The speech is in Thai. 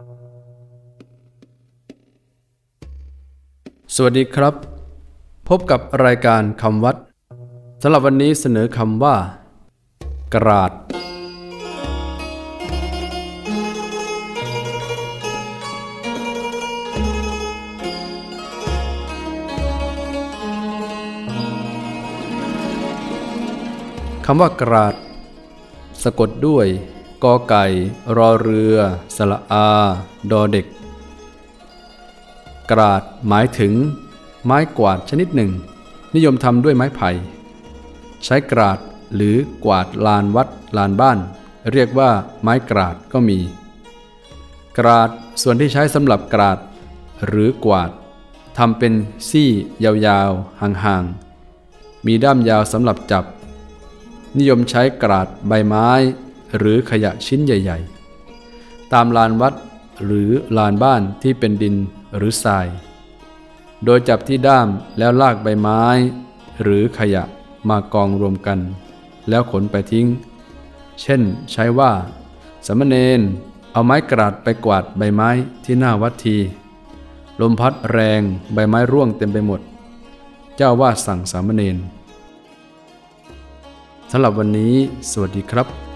สวัสดีครับ พบกับรายการคำวัดสำหรับวันนี้เสนอคำว่า กราด คำว่ากราด สะกดด้วย กอไก่ รอเรือสระอา ดอเด็ก กราดหมายถึง ไม้กวาดชนิดหนึ่ง นิยมทำด้วยไม้ไผ่ ใช้กราดหรือกวาดลานวัดลานบ้าน เรียกว่าไม้กราดก็มี กราดส่วนที่ใช้สำหรับกราด หรือกวาดทำเป็นซี่ยาวๆห่างๆมีด้ามยาวสำหรับจับ นิยมใช้กราดใบไม้ หรือขยะชิ้นใหญ่ ๆ ตามลานวัดหรือลานบ้านที่เป็นดินหรือทราย โดยจับที่ด้ามแล้วลากใบไม้ หรือขยะมากองรวมกัน แล้วขนไปทิ้ง เช่นใช้ว่าสามเณรเอาไม้กราดไปกวาดใบไม้ที่หน้าวัดที ลมพัดแรงใบไม้ร่วงเต็มไปหมด เจ้าว่าสั่งสามเณรสำหรับวันนี้ สวัสดีครับ